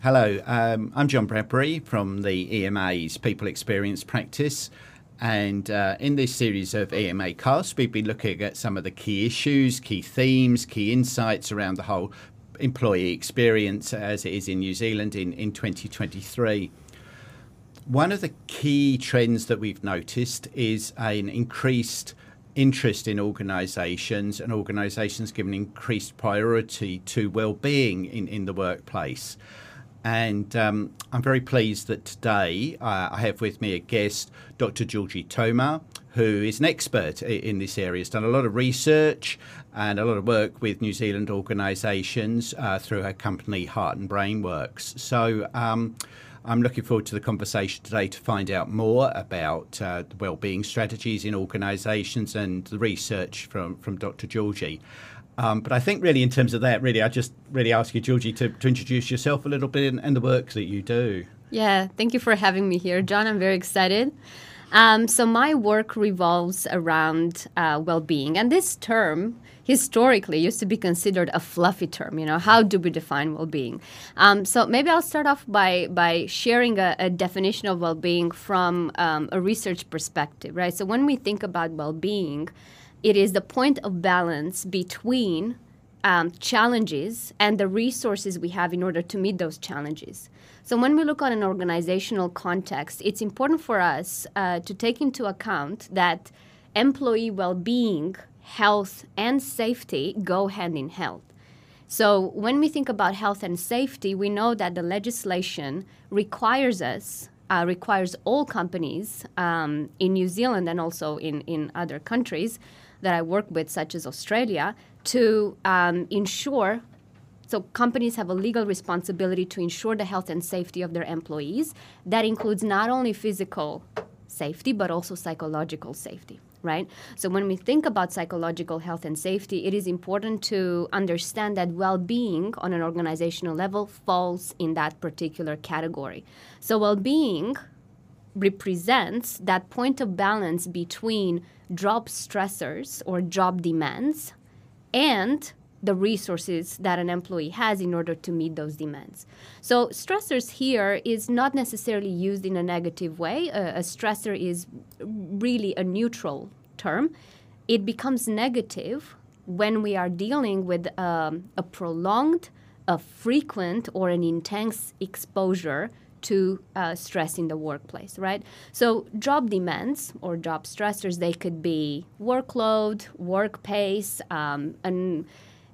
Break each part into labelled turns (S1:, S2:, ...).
S1: Hello, um, I'm John Bradbury from the EMA's People Experience Practice. And uh, in this series of EMA casts, we've been looking at some of the key issues, key themes, key insights around the whole employee experience as it is in New Zealand in, in 2023. One of the key trends that we've noticed is an increased interest in organisations and organisations giving increased priority to well-being in, in the workplace. And um, I'm very pleased that today uh, I have with me a guest, Dr. Georgi Toma, who is an expert in this area. Has done a lot of research and a lot of work with New Zealand organisations uh, through her company Heart and Brain Works. So um, I'm looking forward to the conversation today to find out more about uh, wellbeing strategies in organisations and the research from, from Dr. Georgi. Um, but I think really in terms of that, really, I just really ask you, Georgi, to, to introduce yourself a little bit and, and, the work that you do.
S2: Yeah, thank you for having me here, John. I'm very excited. Um, so my work revolves around uh, well-being, and this term historically used to be considered a fluffy term. You know, how do we define well-being? Um, so maybe I'll start off by by sharing a, a definition of well-being from um, a research perspective, right? So when we think about well-being it is the point of balance between um, challenges and the resources we have in order to meet those challenges. So, when we look at an organizational context, it's important for us uh, to take into account that employee well being, health, and safety go hand in hand. So, when we think about health and safety, we know that the legislation requires us uh, requires all companies um, in New Zealand and also in, in other countries that I work with, such as Australia, to um, ensure. So, companies have a legal responsibility to ensure the health and safety of their employees. That includes not only physical safety, but also psychological safety, right? So, when we think about psychological health and safety, it is important to understand that well being on an organizational level falls in that particular category. So, well being represents that point of balance between job stressors or job demands and the resources that an employee has in order to meet those demands. So, stressors here is not necessarily used in a negative way. A stressor is really a neutral term. It becomes negative when we are dealing with um, a prolonged, a frequent, or an intense exposure to uh, stress in the workplace, right? So, job demands or job stressors, they could be workload, work pace, um, an,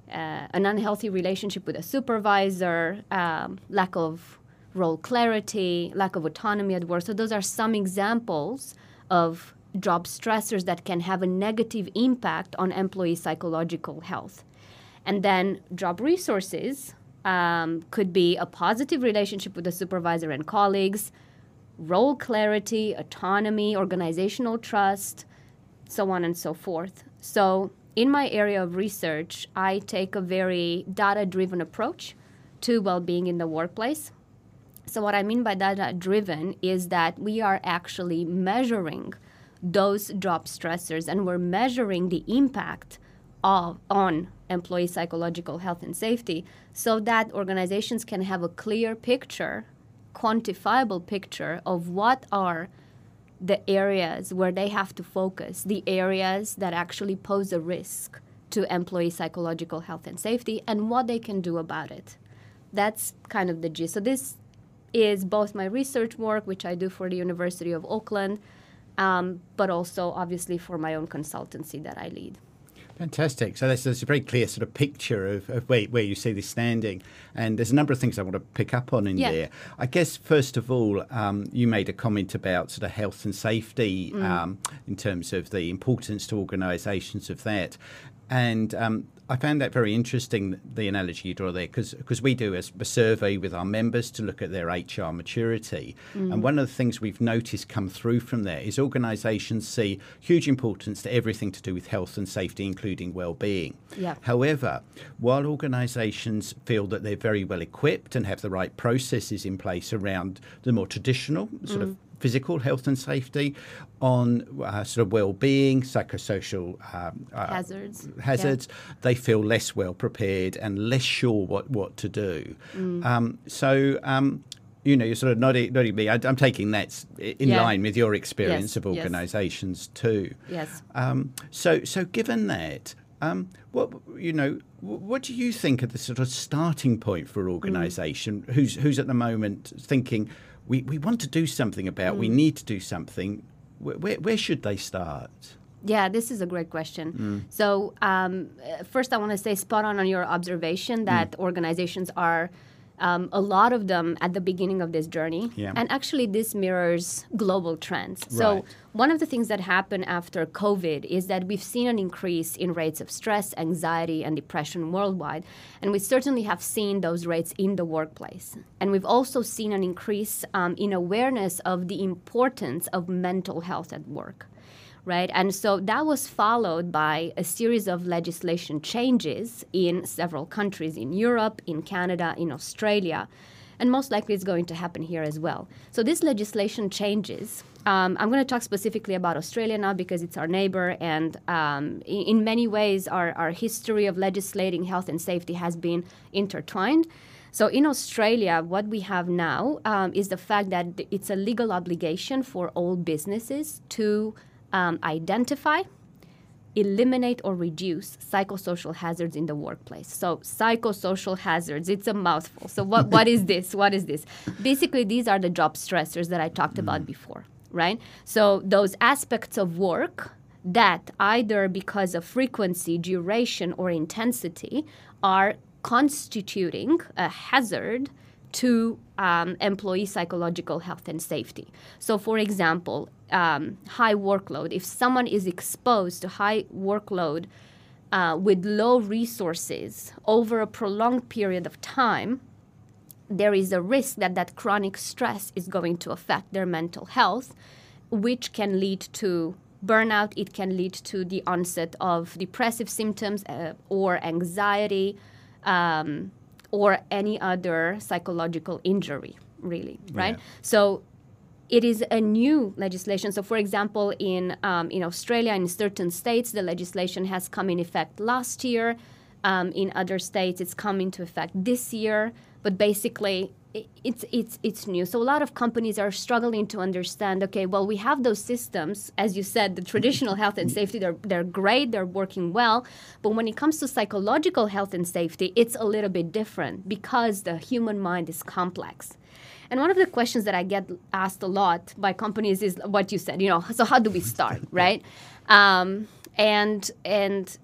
S2: uh, an unhealthy relationship with a supervisor, um, lack of role clarity, lack of autonomy at work. So, those are some examples of job stressors that can have a negative impact on employee psychological health. And then, job resources, um, could be a positive relationship with the supervisor and colleagues, role clarity, autonomy, organizational trust, so on and so forth. So, in my area of research, I take a very data driven approach to well being in the workplace. So, what I mean by data driven is that we are actually measuring those job stressors and we're measuring the impact of, on employee psychological health and safety so that organizations can have a clear picture, quantifiable picture of what are the areas where they have to focus, the areas that actually pose a risk to employee psychological health and safety, and what they can do about it. That's kind of the gist. So, this is both my research work, which I do for the University of Auckland, um, but also obviously for my own consultancy that I lead.
S1: Fantastic. So there's, a very clear sort of picture of, of where, where you see this standing. And there's a number of things I want to pick up on in yeah. there. I guess, first of all, um, you made a comment about sort of health and safety mm. um, in terms of the importance to organisations of that. And um, I found that very interesting, the analogy you draw there, because we do a, a, survey with our members to look at their HR maturity. Mm. And one of the things we've noticed come through from there is organisations see huge importance to everything to do with health and safety, including well-being.
S2: Yeah.
S1: However, while organisations feel that they're very well equipped and have the right processes in place around the more traditional sort mm. of physical health and safety, on uh, sort of well-being, psychosocial um, uh,
S2: hazards.
S1: hazards, yeah. they feel less well prepared and less sure what, what to do. Mm. Um, so, um, you know, you're sort of nodding, nodding me. I, am taking that in yeah. line with your experience yes. of organisations
S2: yes.
S1: too.
S2: Yes.
S1: Um, so, so given that, um, what you know, what do you think of the sort of starting point for an organisation mm. who's who's at the moment thinking we, we want to do something about, mm. we need to do something? Where, where should they start?
S2: Yeah, this is a great question. Mm. So, um, first, I want to say spot on on your observation that mm. organizations are um, a lot of them at the beginning of this journey.
S1: Yeah.
S2: And actually, this mirrors global trends. So,
S1: right.
S2: one of the things that happened after COVID is that we've seen an increase in rates of stress, anxiety, and depression worldwide. And we certainly have seen those rates in the workplace. And we've also seen an increase um, in awareness of the importance of mental health at work right? And so that was followed by a series of legislation changes in several countries in Europe, in Canada, in Australia, and most likely it's going to happen here as well. So these legislation changes. Um, I'm going to talk specifically about Australia now because it's our neighbor, and um, in, in, many ways, our, our history of legislating health and safety has been intertwined. So in Australia, what we have now um, is the fact that it's a legal obligation for all businesses to um, identify, eliminate, or reduce psychosocial hazards in the workplace. So, psychosocial hazards, it's a mouthful. So, what, what is this? What is this? Basically, these are the job stressors that I talked mm. about before, right? So, those aspects of work that either because of frequency, duration, or intensity are constituting a hazard to um, employee psychological health and safety. So, for example, um, high workload, if someone is exposed to high workload uh, with low resources over a prolonged period of time, there is a risk that that chronic stress is going to affect their mental health, which can lead to burnout. It can lead to the onset of depressive symptoms uh, or anxiety. Um, or any other psychological injury, really, right? Yeah. So it is a new legislation. So, for example, in um, in Australia, in certain states, the legislation has come in effect last year. Um, in other states, it's come into effect this year. But basically, it's it's it's new. So a lot of companies are struggling to understand. Okay, well, we have those systems, as you said, the traditional health and safety. They're they're great. They're working well. But when it comes to psychological health and safety, it's a little bit different because the human mind is complex. And one of the questions that I get asked a lot by companies is what you said. You know, so how do we start, right? Um, and and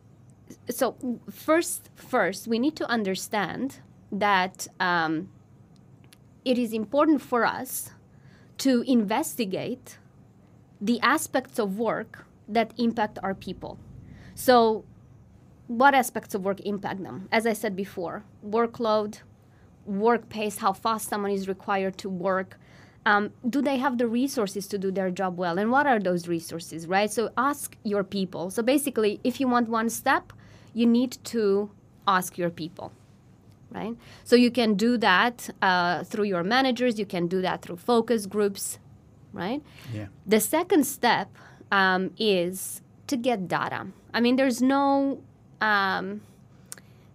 S2: so first, first we need to understand that. Um, it is important for us to investigate the aspects of work that impact our people. So, what aspects of work impact them? As I said before, workload, work pace, how fast someone is required to work. Um, do they have the resources to do their job well? And what are those resources, right? So, ask your people. So, basically, if you want one step, you need to ask your people right? So you can do that uh, through your managers, you can do that through focus groups, right?
S1: Yeah.
S2: The second step um, is to get data. I mean, there's no. Um,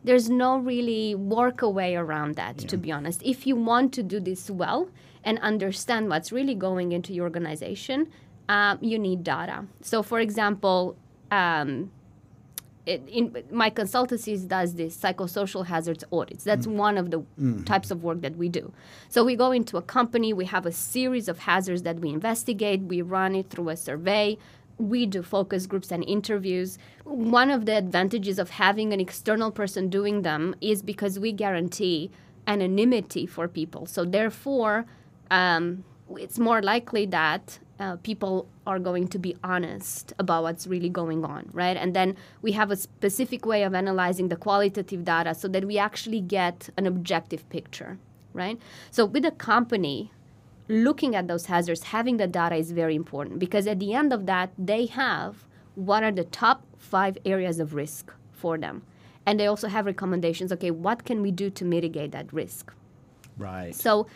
S2: there's no really work away around that, yeah. to be honest. If you want to do this well and understand what's really going into your organization, uh, you need data. So, for example, um, in my consultancies does this psychosocial hazards audits. That's mm. one of the mm. types of work that we do. So we go into a company, we have a series of hazards that we investigate, we run it through a survey, we do focus groups and interviews. One of the advantages of having an external person doing them is because we guarantee anonymity for people. So therefore, um, it's more likely that uh, people are going to be honest about what's really going on, right? And then we have a specific way of analyzing the qualitative data so that we actually get an objective picture, right? So with a company, looking at those hazards, having the data is very important because at the end of that, they have what are the top five areas of risk for them. And they also have recommendations okay, what can we do to mitigate that risk?
S1: Right.
S2: So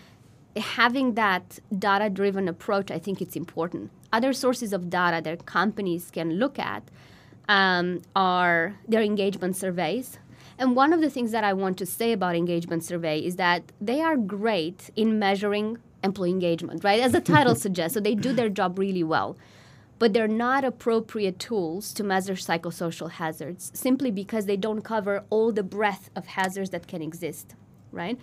S2: having that data driven approach, I think it's important. Other sources of data that companies can look at um, are their engagement surveys. And one of the things that I want to say about engagement survey is that they are great in measuring employee engagement, right? As the title suggests, so they do their job really well. But they're not appropriate tools to measure psychosocial hazards simply because they don't cover all the breadth of hazards that can exist, right?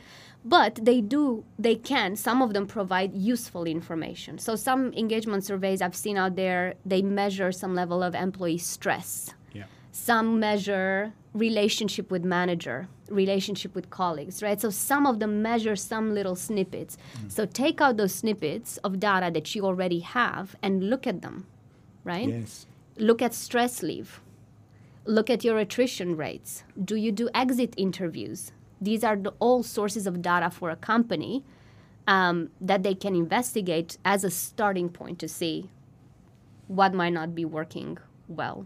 S2: But they do, they can, some of them provide useful information. So some engagement surveys I've seen out there, they measure some level of employee stress.
S1: Yeah.
S2: Some measure relationship with manager, relationship with colleagues, right? So some of them measure some little snippets.
S1: Mm.
S2: So take out those snippets of data that you already have and look at them, right?
S1: Yes.
S2: Look at stress leave. Look at your attrition rates. Do you do exit interviews? These are the, all sources of data for a company um, that they can investigate as a starting point to see what might not be working well.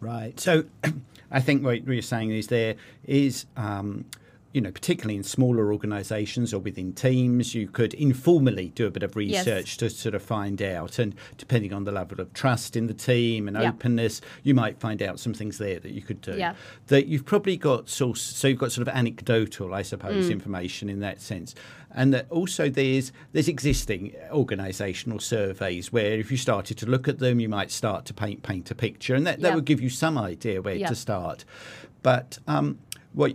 S1: Right. So I think what you're saying is there is, um, you know, particularly in smaller organisations or within teams, you could informally do a bit of
S2: Yes.
S1: research to sort of find out. And depending on the level of trust in the team and
S2: Yeah.
S1: openness, you might find out some things there that you could do.
S2: Yeah.
S1: That you've probably got source, so you've got sort of anecdotal, I
S2: Mm.
S1: suppose, information in that sense. And that also there's there's existing organisational surveys where if you started to look at them, you might start to paint paint a picture, and that, that would give you some idea where to start. But um, what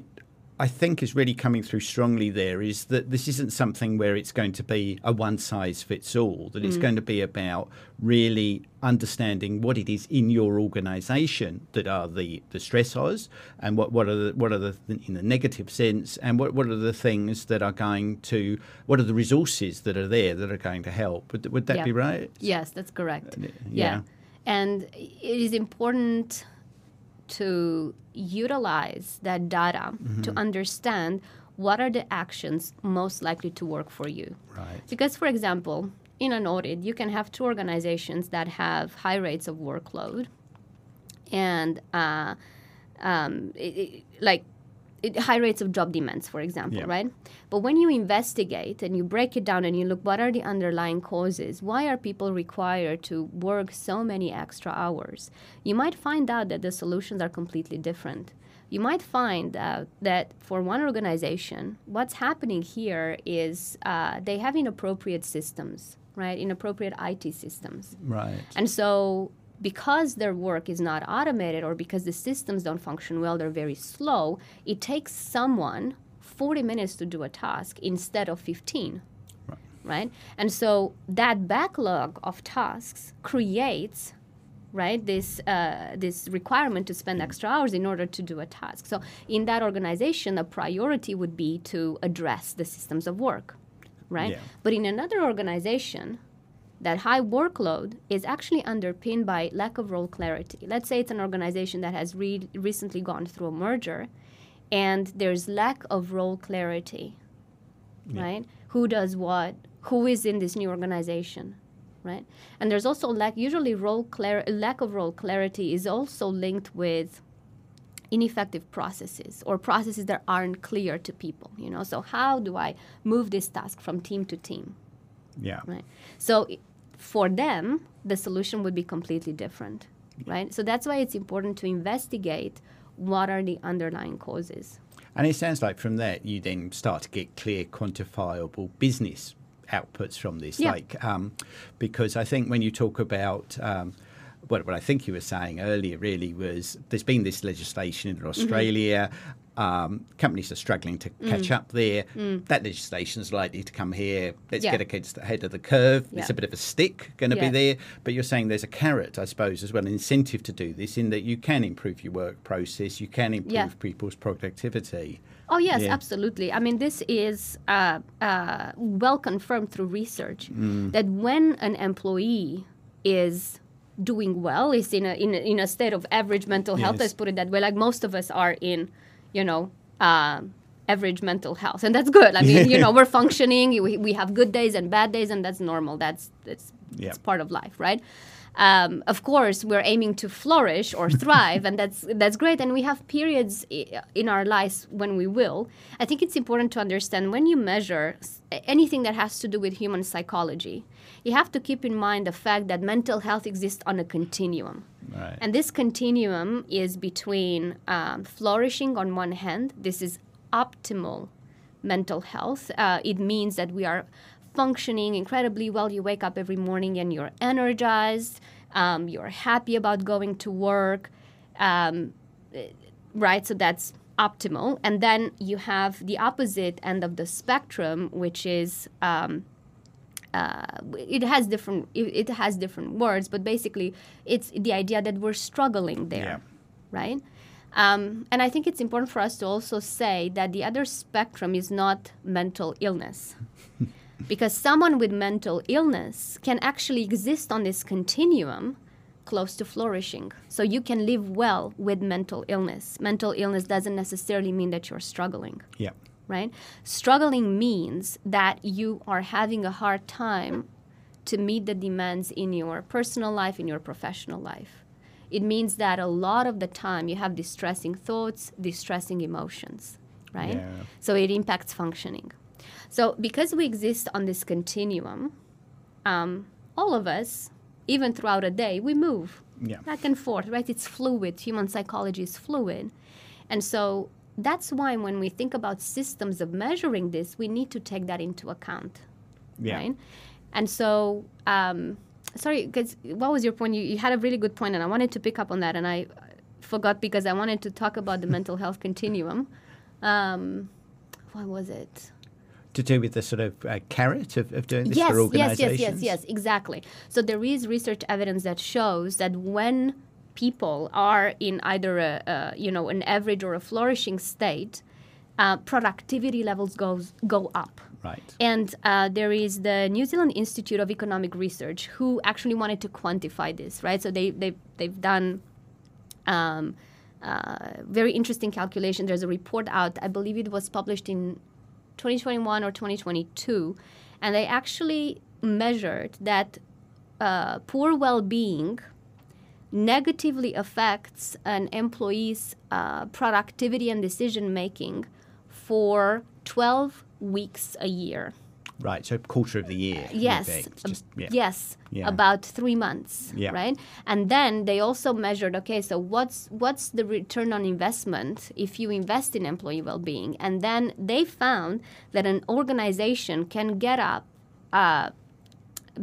S1: I think is really coming through strongly there is that this isn't something where it's going to be a one size fits all, that it's
S2: Mm.
S1: going to be about really understanding what it is in your organization that are the, the stressors and what, what are the what are the in the negative sense and what, what are the things that are going to what are the resources that are there that are going to help. Would, would that
S2: Yeah.
S1: be right?
S2: Yes, that's correct.
S1: yeah.
S2: yeah. And it is important to utilize that data to understand what are the actions most likely to work for you.
S1: Right.
S2: Because, for example, in an audit, you can have two organizations that have high rates of workload and uh, um, it, it- like it, high rates of job demands, for example,
S1: Yeah.
S2: right? But when you investigate and you break it down and you look, what are the underlying causes? Why are people required to work so many extra hours? You might find out that the solutions are completely different. You might find out that for one organization, what's happening here is uh, they have inappropriate systems, right? Inappropriate IT systems.
S1: Right.
S2: And so, because their work is not automated or because the systems don't function well, they're very slow, it takes someone 40 minutes to do a task instead of 15.
S1: Right.
S2: Right? And so, that backlog of tasks creates right this uh, this requirement to spend extra hours in order to do a task so in that organization the priority would be to address the systems of work right
S1: Yeah.
S2: but in another organization that high workload is actually underpinned by lack of role clarity. Let's say it's an organization that has re- recently gone through a merger and there's lack of role clarity, right? Who does what? Who is in this new organization, right? And there's also lack, usually role clar- lack of role clarity is also linked with ineffective processes or processes that aren't clear to people, you know? So how do I move this task from team to team?
S1: Yeah.
S2: Right. So for them, the solution would be completely different, right? So that's why it's important to investigate what are the underlying causes.
S1: And it sounds like from that you then start to get clear, quantifiable business outputs from this.
S2: Yeah.
S1: Like, um, because I think when you talk about um, what, what I think you were saying earlier, really was there's been this legislation
S2: Mm-hmm.
S1: in Australia. Um, companies are struggling to catch
S2: Mm.
S1: up there. That legislation is likely to come here. Let's
S2: Yeah.
S1: get against the head of the curve.
S2: Yeah.
S1: It's a bit of a stick going to be there. But you're saying there's a carrot, I suppose, as well, an incentive to do this, in that you can improve your work process, you can improve
S2: Yeah.
S1: people's productivity.
S2: Oh yes,
S1: Yeah.
S2: absolutely. I mean, this is uh, uh, well confirmed through research
S1: Mm.
S2: that when an employee is doing well, is in a, in a in a state of average mental health.
S1: Yes.
S2: Let's put it that way. Like most of us are in, you know. Um, average mental health and that's good i mean you know we're functioning we, we have good days and bad days and that's normal that's that's
S1: Yeah.
S2: it's part of life right um, of course, we're aiming to flourish or thrive, and that's that's great. And we have periods in our lives when we will. I think it's important to understand when you measure anything that has to do with human psychology, you have to keep in mind the fact that mental health exists on a continuum.
S1: Right.
S2: And this continuum is between um, flourishing on one hand. This is optimal mental health. Uh, it means that we are functioning incredibly well. You wake up every morning and you're energized, um, you're happy about going to work, um, right? So that's optimal. And then you have the opposite end of the spectrum, which is. Um, uh, it has different it, it, has different words, but basically it's the idea that we're struggling there, yeah. right? Um, and I think it's important for us to also say that the other spectrum is not mental illness because someone with mental illness can actually exist on this continuum close to flourishing. So you can live well with mental illness. Mental illness doesn't necessarily mean that you're struggling.
S1: Yeah.
S2: Right? Struggling means that you are having a hard time to meet the demands in your personal life, in your professional life. It means that a lot of the time you have distressing thoughts, distressing emotions, right? Yeah. So it impacts functioning. So, because we exist on this continuum, um, all of us, even throughout a day, we move
S1: yeah.
S2: back and forth, right? It's fluid. Human psychology is fluid. And so that's why when we think about systems of measuring this, we need to take that into account,
S1: yeah.
S2: right? And so, um, sorry, because what was your point? You, you had a really good point, and I wanted to pick up on that, and I forgot because I wanted to talk about the mental health continuum. Um, what was it?
S1: to do with the sort of uh, carrot of, of doing this
S2: yes,
S1: for organizations?
S2: Yes, yes, yes, yes, exactly. So there is research evidence that shows that when people are in either a, a you know an average or a flourishing state, uh, productivity levels goes go up.
S1: Right.
S2: And uh, there is the New Zealand Institute of Economic Research who actually wanted to quantify this, right? So they they they've done. Um, uh, very interesting calculation. There's a report out. I believe it was published in 2021 or 2022, and they actually measured that uh, poor well-being negatively affects an employee's uh, productivity and decision making for 12 weeks a year.
S1: Right, so quarter of the year.
S2: Yes,
S1: Just,
S2: yeah. yes,
S1: yeah.
S2: about three months.
S1: Yeah.
S2: right. And then they also measured. Okay, so what's what's the return on investment if you invest in employee well-being? And then they found that an organization can get up uh,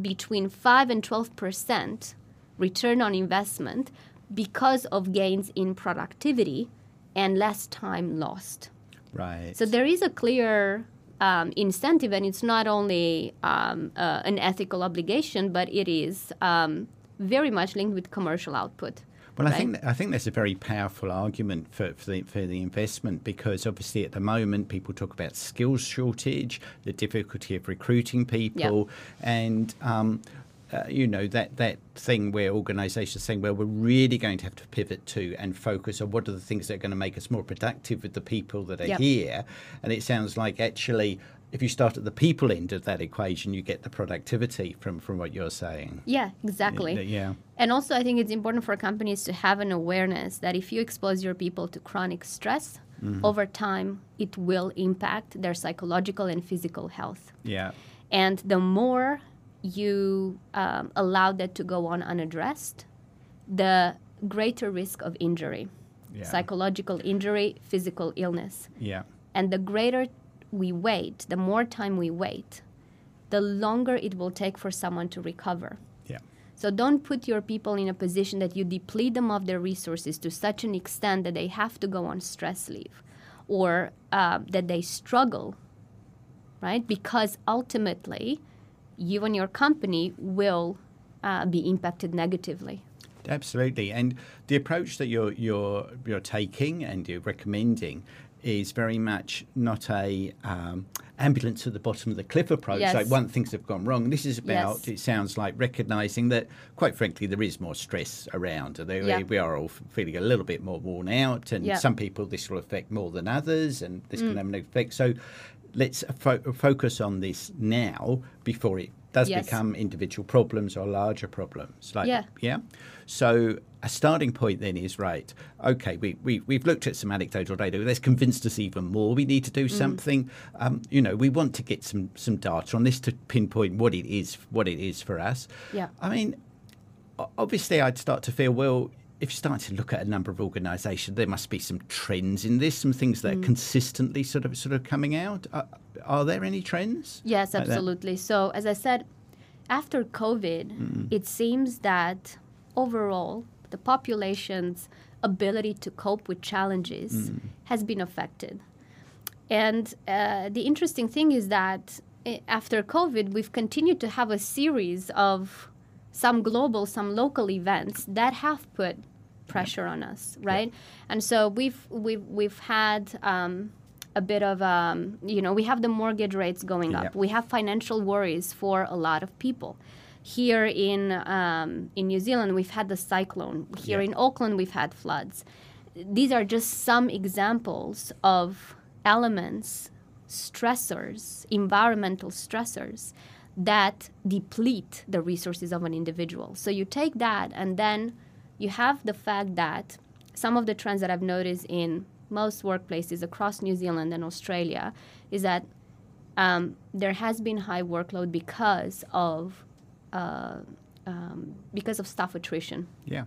S2: between five and twelve percent return on investment because of gains in productivity and less time lost.
S1: Right.
S2: So there is a clear um, incentive, and it's not only um, uh, an ethical obligation, but it is um, very much linked with commercial output.
S1: Well, right? I think I think that's a very powerful argument for, for the, for the investment because obviously at the moment people talk about skills shortage, the difficulty of recruiting people, and um, uh, you know that that thing where organisations saying, well, we're really going to have to pivot to and focus on what are the things that are going to make us more productive with the people that are
S2: yep.
S1: here. And it sounds like actually, if you start at the people end of that equation, you get the productivity from from what you're saying.
S2: Yeah, exactly.
S1: Yeah.
S2: And also, I think it's important for companies to have an awareness that if you expose your people to chronic stress. Mm-hmm. Over time, it will impact their psychological and physical health.
S1: Yeah.
S2: And the more you um, allow that to go on unaddressed, the greater risk of injury,
S1: yeah.
S2: psychological injury, physical illness.
S1: Yeah.
S2: And the greater we wait, the more time we wait, the longer it will take for someone to recover.
S1: Yeah.
S2: So don't put your people in a position that you deplete them of their resources to such an extent that they have to go on stress leave or uh, that they struggle, right? Because ultimately, you and your company will uh, be impacted negatively.
S1: Absolutely, and the approach that you're you're you're taking and you're recommending is very much not a um, ambulance at the bottom of the cliff approach.
S2: Yes.
S1: Like one things have gone wrong. This is about.
S2: Yes.
S1: It sounds like recognizing that, quite frankly, there is more stress around. There,
S2: Yeah.
S1: We are all feeling a little bit more worn out, and
S2: Yeah.
S1: some people this will affect more than others, and this can have an effect. So. Let's fo- focus on this now before it does
S2: Yes.
S1: become individual problems or larger problems. Like,
S2: Yeah.
S1: yeah. So a starting point then is right. Okay, we, we we've looked at some anecdotal data. That's convinced us even more. We need to
S2: Mm.
S1: do something. Um, you know, we want to get some some data on this to pinpoint what it is what it is for us.
S2: Yeah.
S1: I mean, obviously, I'd start to feel well. If you start to look at a number of organisations, there must be some trends in this, some things
S2: Mm.
S1: that are consistently sort of sort of coming out. Uh, are there any trends?
S2: Yes,
S1: like that?
S2: absolutely. So, as I said, after COVID, it seems that overall the population's ability to cope with challenges has been affected. And uh, the interesting thing is that eh, after COVID, we've continued to have a series of some global, some local events that have put pressure on us, right? And so we've we've we've had um, a bit of um, you know we have the mortgage rates going
S1: Yeah.
S2: up. We have financial worries for a lot of people. Here in um, in New Zealand, we've had the cyclone. Here
S1: Yeah.
S2: in Auckland, we've had floods. These are just some examples of elements, stressors, environmental stressors that deplete the resources of an individual. So you take that, and then you have the fact that some of the trends that I've noticed in most workplaces across New Zealand and Australia is that um, there has been high workload because of uh, um, because of staff attrition
S1: Yeah.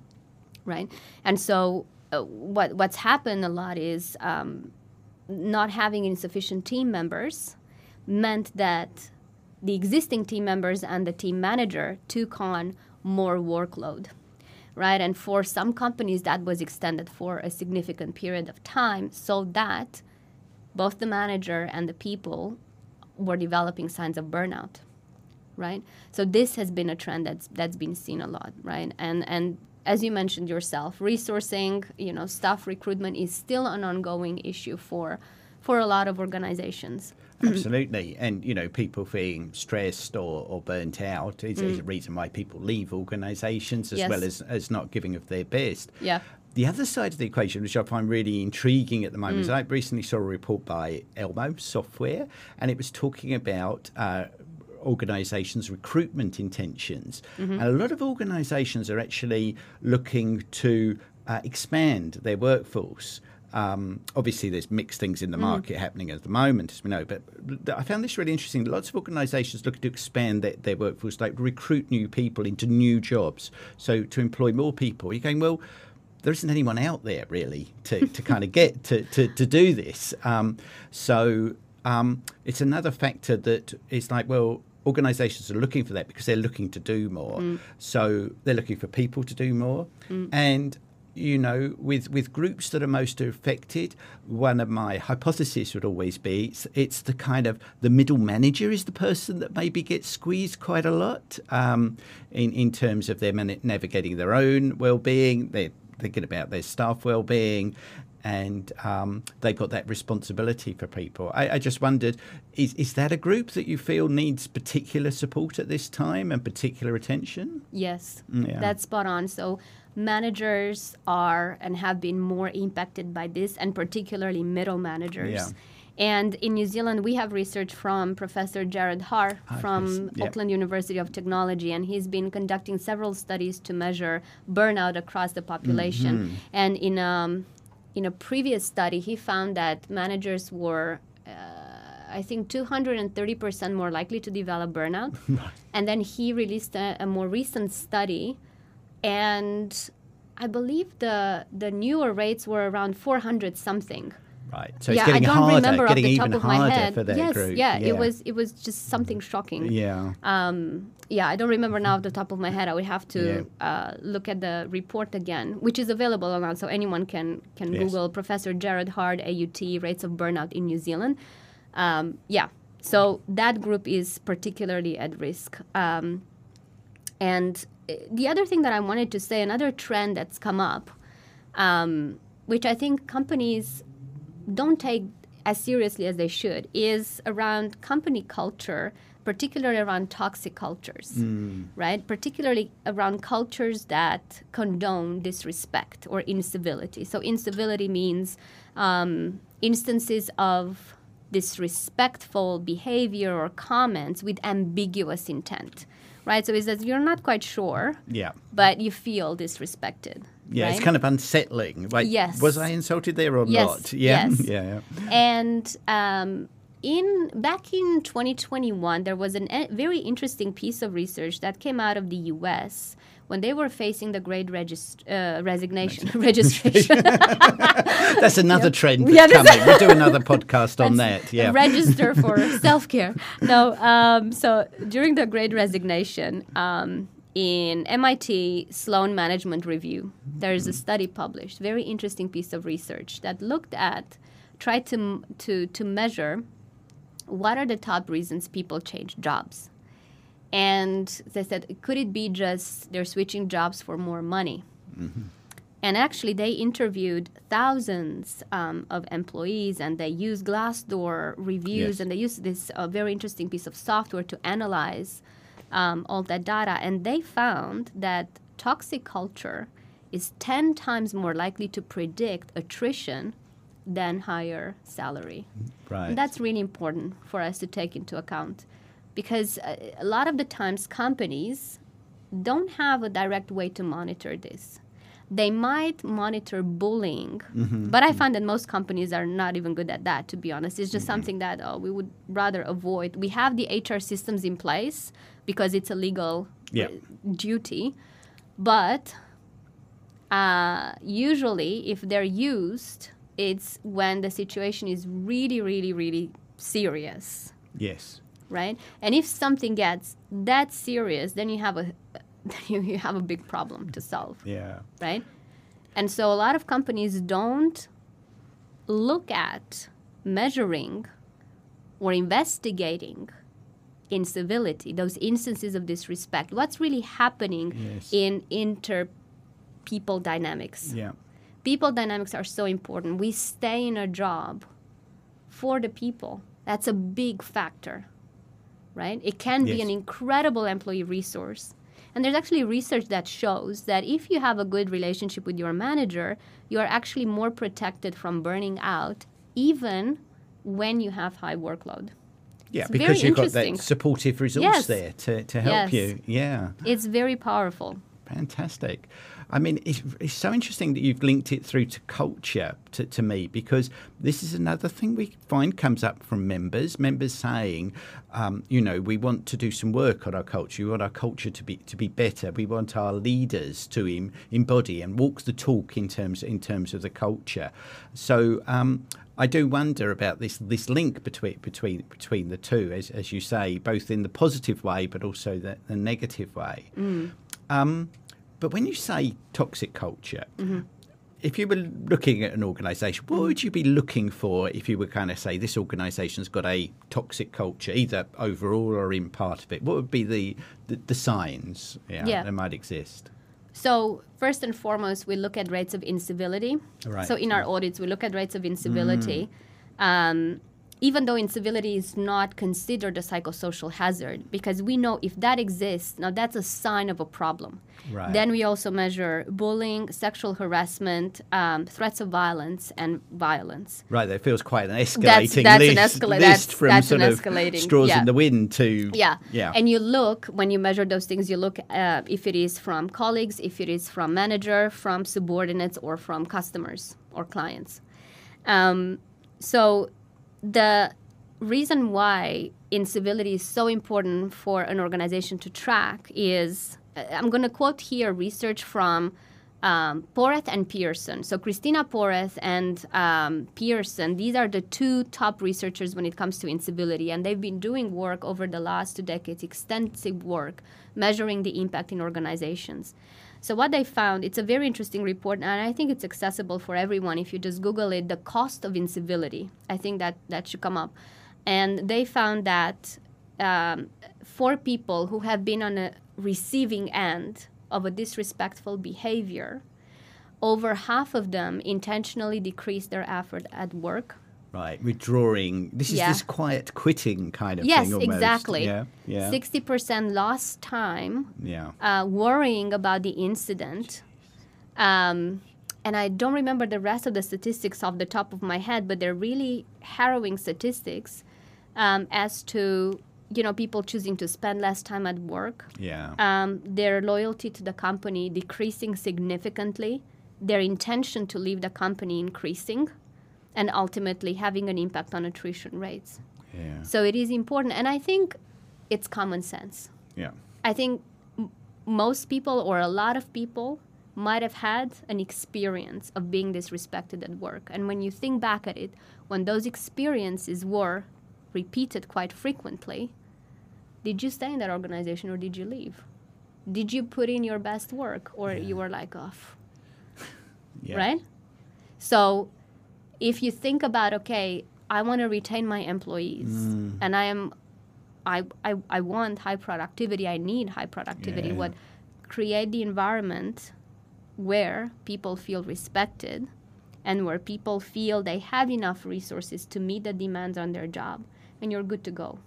S2: right? And so, uh, what what's happened a lot is um, not having insufficient team members meant that the existing team members and the team manager took on more workload, right? And for some companies, that was extended for a significant period of time, so that both the manager and the people were developing signs of burnout right? So this has been a trend that's that's been seen a lot right? And and as you mentioned yourself resourcing you know staff recruitment is still an ongoing issue for for a lot of organizations
S1: Absolutely. And, you know, people feeling stressed or, or burnt out is, is a reason why people leave organisations as
S2: Mm. Yes.
S1: well as, as not giving of their best.
S2: Yeah.
S1: The other side of the equation, which I find really intriguing at the moment, is
S2: Mm.
S1: I recently saw a report by Elmo Software, and it was talking about uh, organisations' recruitment intentions.
S2: Mm-hmm.
S1: And a lot of organisations are actually looking to uh, expand their workforce. Um, obviously, there's mixed things in the market happening at the moment, as we know. But I found this really interesting. Lots of organisations looking to expand their, their workforce, like recruit new people into new jobs. So to employ more people, you're going well. There isn't anyone out there really to, to kind of get to, to, to do this. Um, so um, it's another factor that is like, well, organizations are looking for that because they're looking to do more. So they're looking for people to do more. And you know, with, with groups that are most affected, one of my hypotheses would always be it's, it's the kind of the middle manager is the person that maybe gets squeezed quite a lot um, in, in terms of their man- navigating their own well-being. They're thinking about their staff well-being and um, they've got that responsibility for people. I, I just wondered, is, is that a group that you feel needs particular support at this time and particular attention?
S2: Yes,
S1: Yeah.
S2: that's spot on. So managers are and have been more impacted by this, and particularly middle managers.
S1: Yeah.
S2: And in New Zealand, we have research from Professor Jarrod Haar
S1: Ah,
S2: from.
S1: Yeah.
S2: Auckland University of Technology, and he's been conducting several studies to measure burnout across the population.
S1: Mm-hmm.
S2: And in um, in a previous study, he found that managers were uh, I think 230% more likely to develop burnout. and then he released a, a more recent study, and I believe the the newer rates were around 400 something.
S1: Right. So
S2: yeah,
S1: it's getting
S2: I don't
S1: harder,
S2: remember off the
S1: even
S2: top of my head.
S1: for that
S2: yes,
S1: group.
S2: yeah, it was it was just something shocking.
S1: Yeah.
S2: Um, yeah, I don't remember now off the top of my head. I would have to
S1: Yeah.
S2: uh, look at the report again, which is available online, so anyone can can
S1: Yes.
S2: Google Professor Jarrod Haar AUT rates of burnout in New Zealand. Um, yeah, so that group is particularly at risk. Um, and uh, the other thing that I wanted to say, another trend that's come up, um, which I think companies don't take as seriously as they should, is around company culture, particularly around toxic cultures, right? Particularly around cultures that condone disrespect or incivility. So, incivility means um, instances of disrespectful behavior or comments with ambiguous intent, right? So it's that you're not quite sure,
S1: Yeah.
S2: but you feel disrespected.
S1: Yeah, it's kind of unsettling. Like,
S2: Yes.
S1: Was I insulted there or
S2: Yes,
S1: not? Yeah.
S2: yes.
S1: Yeah. yeah.
S2: And um, in back in 2021, there was a e- very interesting piece of research that came out of the U.S. when they were facing the Great regis- uh, Resignation registration.
S1: That's another trend
S2: Yeah,
S1: that's
S2: this-
S1: coming. We'll do another podcast on that. Yeah.
S2: register for self care. No, um, so during the Great Resignation, um, in MIT Sloan Management Review, there is a study published, very interesting piece of research that looked at, tried to to to measure what are the top reasons people change jobs. And they said, could it be just they're switching jobs for more money? And actually, they interviewed thousands um, of employees, and they used Glassdoor reviews,
S1: Yes.
S2: and they used this uh, very interesting piece of software to analyze um, all that data. And they found that toxic culture is 10 times more likely to predict attrition than higher salary.
S1: Right.
S2: And that's really important for us to take into account because uh, a lot of the times companies don't have a direct way to monitor this. They might monitor bullying, but I find that most companies are not even good at that, to be honest. It's just something that uh, we would rather avoid. We have the HR systems in place because it's a legal
S1: Yeah.
S2: uh, duty, but uh, usually if they're used, it's when the situation is really, really, really serious
S1: yes.
S2: right? And if something gets that serious, then you have a you, you have a big problem to solve,
S1: Yeah.
S2: right? And so a lot of companies don't look at measuring or investigating incivility, those instances of disrespect. What's really happening
S1: Yes.
S2: in inter people dynamics?
S1: Yeah.
S2: people dynamics are so important. We stay in a job for the people. That's a big factor, right? It can be an incredible employee resource. And there's actually research that shows that if you have a good relationship with your manager, you are actually more protected from burning out, even when you have high workload.
S1: Yeah,
S2: It's
S1: because you've got that supportive resource
S2: Yes.
S1: there to, to help
S2: Yes.
S1: you. Yeah.
S2: It's very powerful.
S1: Fantastic. I mean, it's, it's so interesting that you've linked it through to culture to, to me because this is another thing we find comes up from members. Members saying, um, you know, we want to do some work on our culture. We want our culture to be to be better. We want our leaders to em, embody and walk the talk in terms in terms of the culture. So. Um, I do wonder about this this link between between between the two, as, as you say, both in the positive way but also the, the negative way. Um, but when you say toxic culture, mm-hmm. if you were looking at an organisation, what would you be looking for if you were kind of say this organisation's got a toxic culture, either overall or in part of it? What would be the the, the signs yeah,
S2: Yeah.
S1: that might exist?
S2: So first and foremost, we look at rates of incivility.
S1: Right.
S2: So in our mm. audits, we look at rates of incivility. Mm. Um, even though incivility is not considered a psychosocial hazard, because we know if that exists, now that's a sign of a problem.
S1: Right.
S2: Then we also measure bullying, sexual harassment, um, threats of violence, and violence.
S1: Right, that feels quite an escalating
S2: That's- that's an
S1: list,
S2: escala-
S1: list
S2: that's-
S1: from
S2: that's an
S1: sort of straws
S2: yeah.
S1: in the wind to
S2: Yeah.
S1: yeah,
S2: And you look, when you measure those things, you look uh, if it is from colleagues, if it is from manager, from subordinates, or from customers or clients. Um, so the reason why incivility is so important for an organization to track is uh, I'm going to quote here research from um, Porath and Pearson. So Christina Porath and um, Pearson, these are the two top researchers when it comes to incivility, and they've been doing work over the last two decades, extensive work measuring the impact in organizations. So what they found, it's a very interesting report, and I think it's accessible for everyone. If you just Google it, the cost of incivility, I think that that should come up. And they found that um, for people who have been on a receiving end of a disrespectful behavior, over half of them intentionally decreased their effort at work.
S1: Right, withdrawing. This is
S2: Yeah.
S1: this quiet quitting kind of
S2: yes,
S1: thing almost.
S2: exactly.
S1: Yeah, yeah,
S2: 60% lost time
S1: yeah.
S2: uh, worrying about the incident. Um, and I don't remember the rest of the statistics off the top of my head, but they're really harrowing statistics um, as to you know people choosing to spend less time at work,
S1: Yeah.
S2: um, their loyalty to the company decreasing significantly, their intention to leave the company increasing, and ultimately having an impact on attrition rates.
S1: yeah.
S2: So it is important, and I think it's common sense.
S1: Yeah.
S2: I think m- most people or a lot of people might have had an experience of being disrespected at work. And when you think back at it, when those experiences were repeated quite frequently, did you stay in that organization or did you leave? Did you put in your best work or you were like off?
S1: Yeah.
S2: Right? So if you think about, okay, I want to retain my employees
S1: Mm.
S2: and I am I, I, I want high productivity, I need high productivity.
S1: Yeah.
S2: What create the environment where people feel respected and where people feel they have enough resources to meet the demands on their job and you're good to go.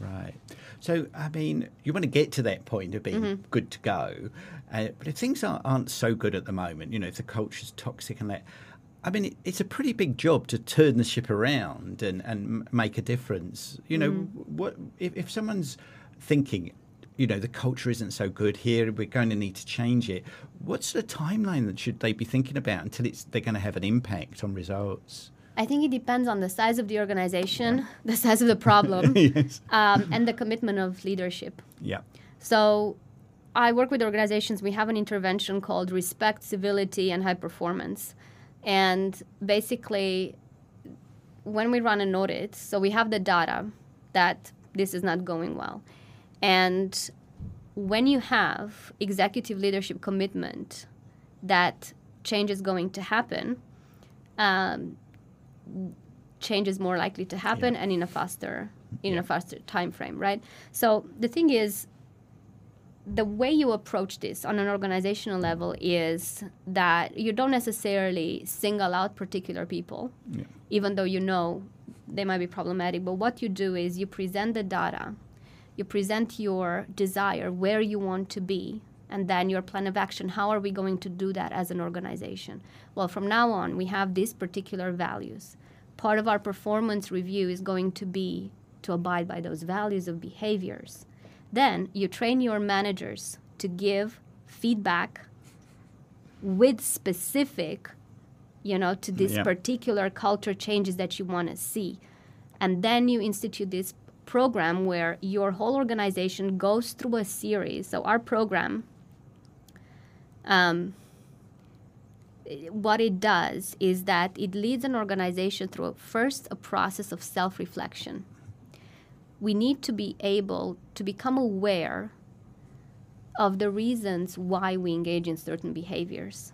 S1: Right. So, I mean, you want to get to that point of being
S2: Mm-hmm.
S1: good to go. Uh, but if things aren't, aren't so good at the moment, you know, if the culture's toxic and that, I mean, it's a pretty big job to turn the ship around and, and make a difference. You know,
S2: Mm-hmm.
S1: what if, if someone's thinking, you know, the culture isn't so good here, we're going to need to change it. What's the timeline that should they be thinking about until it's they're going to have an impact on results?
S2: I think it depends on the size of the organization, the size of the problem,
S1: yes.
S2: um, and the commitment of leadership.
S1: Yeah.
S2: So I work with organizations. We have an intervention called Respect, Civility, and High Performance. And basically, when we run an audit, so we have the data that this is not going well. And when you have executive leadership commitment that change is going to happen, um, change is more likely to happen and in a faster in
S1: Yeah.
S2: a faster time frame, right? So the thing is, the way you approach this on an organizational level is that you don't necessarily single out particular people,
S1: Yeah.
S2: even though you know they might be problematic. But what you do is you present the data, you present your desire, where you want to be, and then your plan of action. How are we going to do that as an organization? Well, from now on, we have these particular values. Part of our performance review is going to be to abide by those values of behaviors. Then you train your managers to give feedback with specific, you know, to this
S1: Yeah.
S2: particular culture changes that you want to see. And then you institute this program where your whole organization goes through a series. So our program, um, what it does is that it leads an organization through first a process of self-reflection we need to be able to become aware of the reasons why we engage in certain behaviors.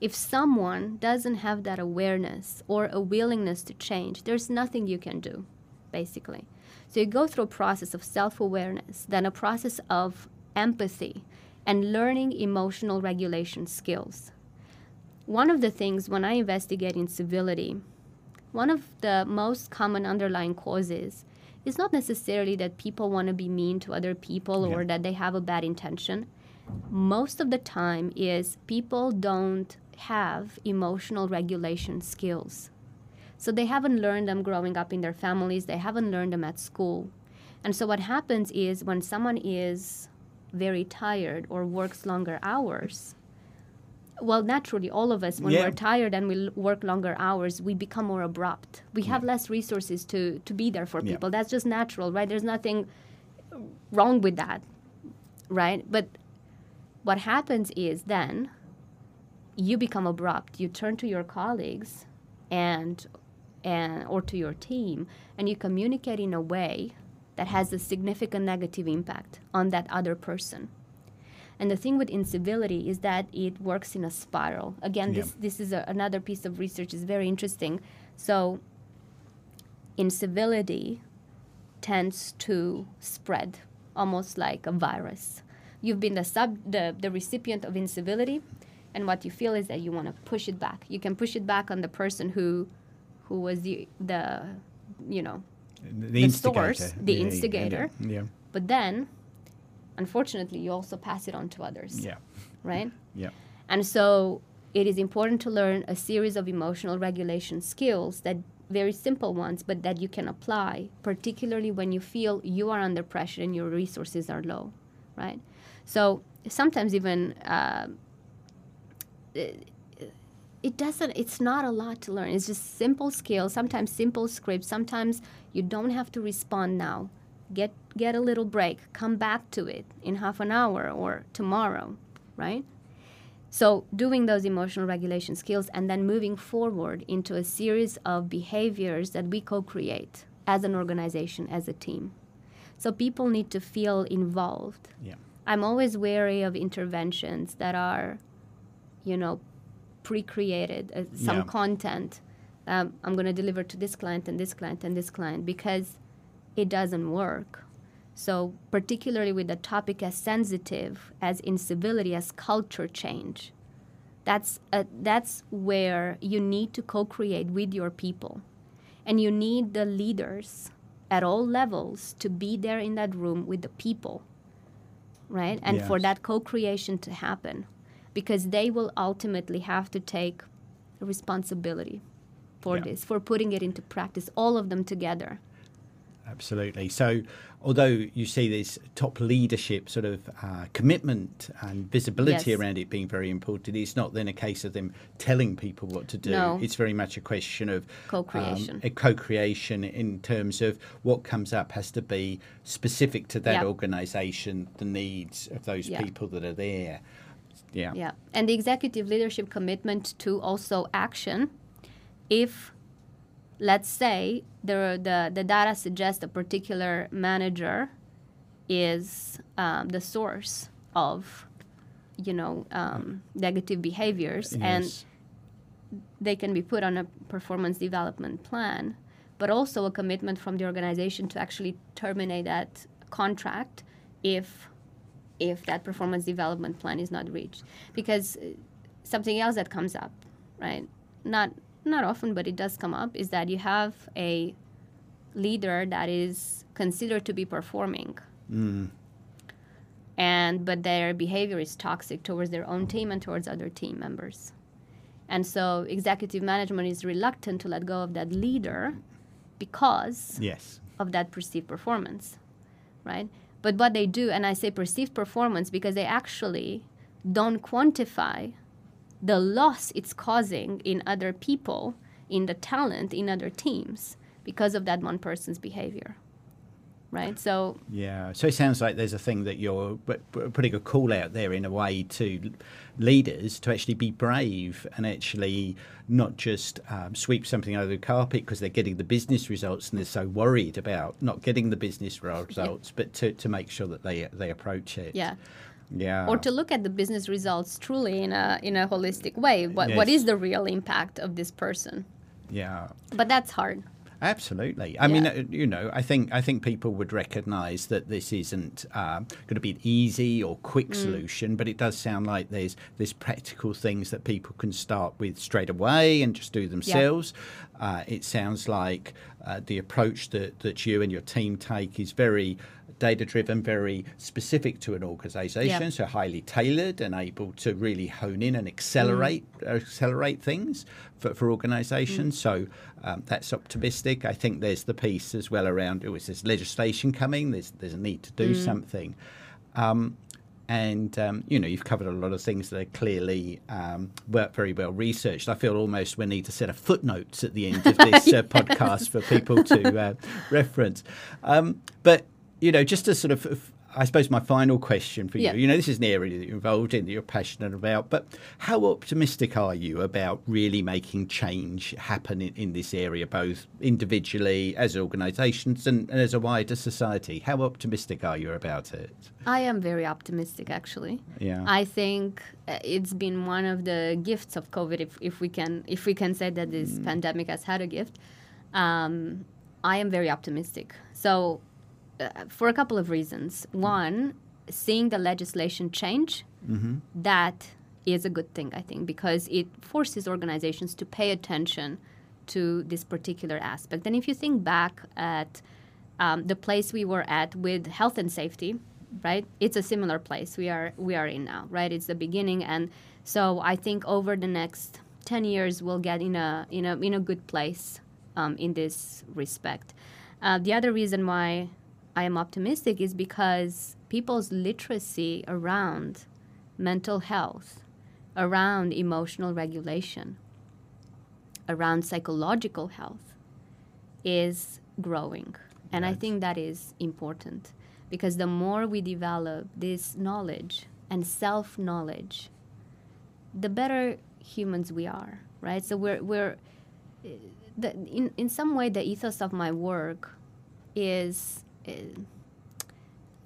S2: If someone doesn't have that awareness or a willingness to change, there's nothing you can do, basically. So you go through a process of self awareness, then a process of empathy, and learning emotional regulation skills. One of the things when I investigate incivility, one of the most common underlying causes is not necessarily that people want to be mean to other people or
S1: Yeah.
S2: that they have a bad intention. Most of the time is people don't have emotional regulation skills. So they haven't learned them growing up in their families, they haven't learned them at school. And so what happens is when someone is very tired or works longer hours, well, naturally, all of us, when
S1: Yeah.
S2: we're tired and we l- work longer hours, we become more abrupt. We have less resources to, to be there for
S1: Yeah.
S2: people. That's just natural, right? There's nothing wrong with that, right? But what happens is then you become abrupt. You turn to your colleagues and, and or to your team, and you communicate in a way that has a significant negative impact on that other person. And the thing with incivility is that it works in a spiral. Again, this,
S1: Yeah.
S2: this is a, another piece of research is very interesting. So, incivility tends to spread almost like a virus. You've been the sub the, the recipient of incivility, and what you feel is that you want to push it back. You can push it back on the person who who was the the you know
S1: The,
S2: The
S1: instigator.
S2: source, the
S1: yeah,
S2: instigator.
S1: Yeah.
S2: but then unfortunately you also pass it on to others
S1: Yeah.
S2: right
S1: Yeah.
S2: and so it is important to learn a series of emotional regulation skills that very simple ones, but that you can apply, particularly when you feel you are under pressure and your resources are low, right? So sometimes even uh, it, it doesn't. It's not a lot to learn. It's just simple skills. Sometimes simple scripts. Sometimes you don't have to respond now. Get get a little break. Come back to it in half an hour or tomorrow, right? So, doing those emotional regulation skills and then moving forward into a series of behaviors that we co create as an organization, as a team. So, people need to feel involved.
S1: Yeah.
S2: I'm always wary of interventions that are, you know, pre created, uh, some
S1: Yeah.
S2: content. Um, I'm going to deliver to this client and this client and this client because it doesn't work. So, particularly with a topic as sensitive as incivility, as culture change, that's, uh, that's where you need to co create with your people. And you need the leaders at all levels to be there in that room with the people, right? And for that co creation to happen, because they will ultimately have to take responsibility for
S1: Yeah.
S2: this, for putting it into practice, all of them together.
S1: Absolutely. So, although you see this top leadership sort of uh, commitment and visibility
S2: Yes.
S1: around it being very important, it's not then a case of them telling people what to do.
S2: No.
S1: It's very much a question of
S2: Co-creation.
S1: um, a co-creation in terms of what comes up has to be specific to that
S2: Yep.
S1: organisation, the needs of those
S2: Yeah.
S1: people that are there. Yeah.
S2: Yeah, and the executive leadership commitment to also action. If, let's say, the the, the data suggests a particular manager is um, the source of, you know, um, negative behaviors, and they can be put on a performance development plan, but also a commitment from the organization to actually terminate that contract if if that performance development plan is not reached. Because uh, something else that comes up, right? Not not often, but it does come up, is that you have a leader that is considered to be performing mm. and but their behavior is toxic towards their own team and towards other team members. And so executive management is reluctant to let go of that leader because
S1: Yes.
S2: of that perceived performance, right? But what they do, and I say perceived performance because they actually don't quantify the loss it's causing in other people, in the talent, in other teams because of that one person's behavior, right? So
S1: Yeah, so it sounds like there's a thing that you're putting a call out there in a way to leaders to actually be brave and actually not just um, sweep something under the carpet because they're getting the business results and they're so worried about not getting the business results, but to, to make sure that they they approach it.
S2: yeah.
S1: Yeah.
S2: or to look at the business results truly in a in a holistic way. What what
S1: Yes.
S2: is the real impact of this person?
S1: yeah.
S2: But that's hard.
S1: Absolutely. I mean,
S2: Yeah.
S1: uh, you know, I think I think people would recognise that this isn't um, going to be an easy or quick
S2: Mm.
S1: solution, but it does sound like there's there's practical things that people can start with straight away and just do themselves. Uh, it sounds like uh, the approach that that you and your team take is very data driven, very specific to an organisation, so highly tailored and able to really hone in and accelerate accelerate things for, for organisations. So um, that's optimistic. I think there's the piece as well around oh, is there's legislation coming? There's there's a need to do something. Um, and um, you know you've covered a lot of things that are clearly um, very well researched. I feel almost we need to set a footnotes at the end of this uh, podcast for people to uh, reference. Um, but you know, just to sort of, I suppose my final question for you.
S2: Yeah.
S1: You know, this is an area that you're involved in, that you're passionate about. But how optimistic are you about really making change happen in, in this area, both individually, as organisations, and, and as a wider society? How optimistic are you about it?
S2: I am very optimistic, actually.
S1: Yeah.
S2: I think uh, it's been one of the gifts of COVID, if, if we can if we can say that this pandemic has had a gift. Um, I am very optimistic. So, uh, for a couple of reasons. One, seeing the legislation change, that is a good thing, I think, because it forces organizations to pay attention to this particular aspect. And if you think back at um, the place we were at with health and safety, right? It's a similar place we are we are in now, right? It's the beginning, and so I think over the next ten years we'll get in a in a in a good place um, in this respect. Uh, the other reason why I am optimistic is because people's literacy around mental health, around emotional regulation, around psychological health is growing. And I think that is important because the more we develop this knowledge and self knowledge, the better humans we are, right? So we're, we're eh, the, in, in some way, the ethos of my work is. Uh,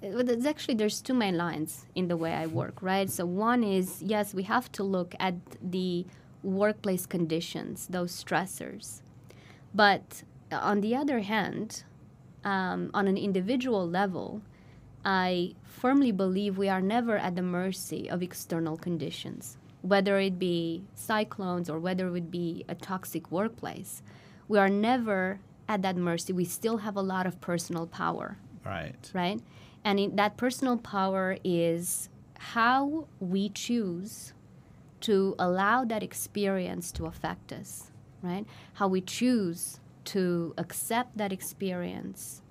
S2: it's actually there's two main lines in the way I work, right? So one is yes, we have to look at the workplace conditions, those stressors, but on the other hand, um, on an individual level, I firmly believe we are never at the mercy of external conditions, whether it be cyclones or whether it be a toxic workplace. We are never at that mercy. We still have a lot of personal power.
S1: Right.
S2: Right? And in, that personal power is how we choose to allow that experience to affect us, right? How we choose to accept that experience,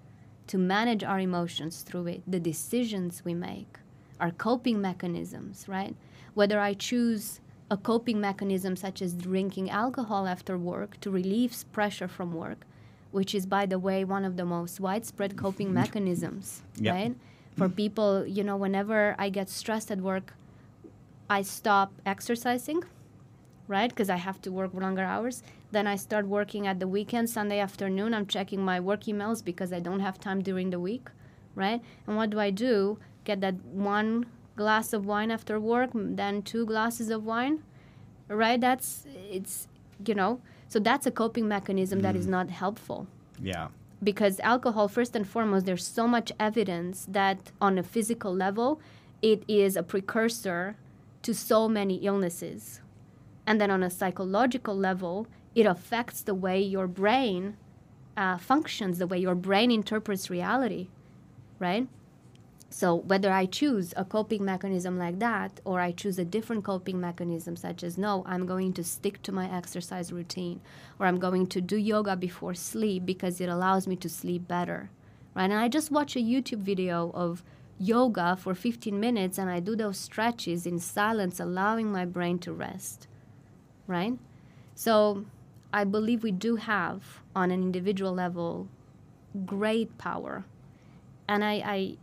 S2: to manage our emotions through it, the decisions we make, our coping mechanisms, right? Whether I choose a coping mechanism such as drinking alcohol after work to relieve pressure from work, which is, by the way, one of the most widespread coping mechanisms, yep. right? For mm-hmm. people, you know, whenever I get stressed at work, I stop exercising, right? Because I have to work longer hours. Then I start working at the weekend, Sunday afternoon. I'm checking my work emails because I don't have time during the week, right? And what do I do? Get that one glass of wine after work, then two glasses of wine, right? That's, it's, you know, so that's a coping mechanism mm. that is mm. not helpful.
S1: Yeah.
S2: Because alcohol, first and foremost, there's so much evidence that on a physical level, it is a precursor to so many illnesses. And then on a psychological level, it affects the way your brain uh, functions, the way your brain interprets reality, right? So whether I choose a coping mechanism like that or I choose a different coping mechanism such as no, I'm going to stick to my exercise routine or I'm going to do yoga before sleep because it allows me to sleep better. Right? And I just watch a YouTube video of yoga for 15 minutes and I do those stretches in silence allowing my brain to rest. Right? So I believe we do have, on an individual level, great power. And I, I,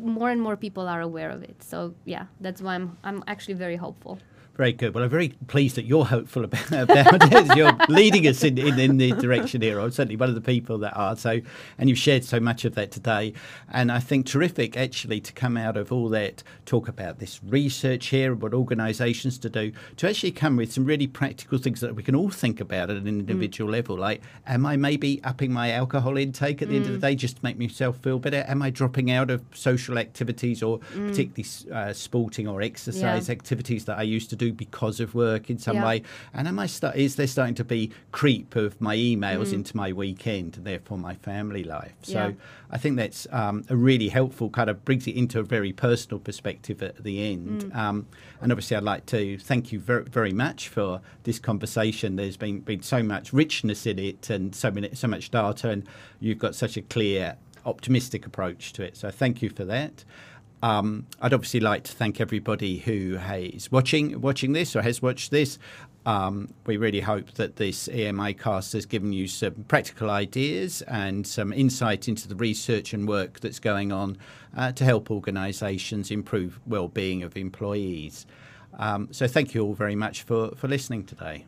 S2: more and more people are aware of it. So yeah, that's why I'm, I'm actually very hopeful.
S1: Very good. Well, I'm very pleased that you're hopeful about, about it. You're leading us in, in, in, the direction here. I'm certainly one of the people that are. So, and you've shared so much of that today. And I think terrific actually to come out of all that, talk about this research here, what organisations to do, to actually come with some really practical things that we can all think about at an individual mm. level. Like, am I maybe upping my alcohol intake at the mm. end of the mm. day just to make myself feel better? Am I dropping out of social activities or mm. particularly uh, sporting or exercise yeah. activities that I used to do? Do because of work in some yeah. way? And am I start, is there starting to be creep of my emails mm. into my weekend, and therefore my family life? So yeah. I think that's um, a really helpful kind of brings it into a very personal perspective at the end. Mm. Um, and obviously, I'd like to thank you very, very much for this conversation. There's been been so much richness in it, and so many so much data, and you've got such a clear optimistic approach to it. So thank you for that. Um, I'd obviously like to thank everybody who is watching watching this or has watched this. Um, we really hope that this EMA cast has given you some practical ideas and some insight into the research and work that's going on uh, to help organisations improve well-being of employees. Um, so thank you all very much for, for listening today.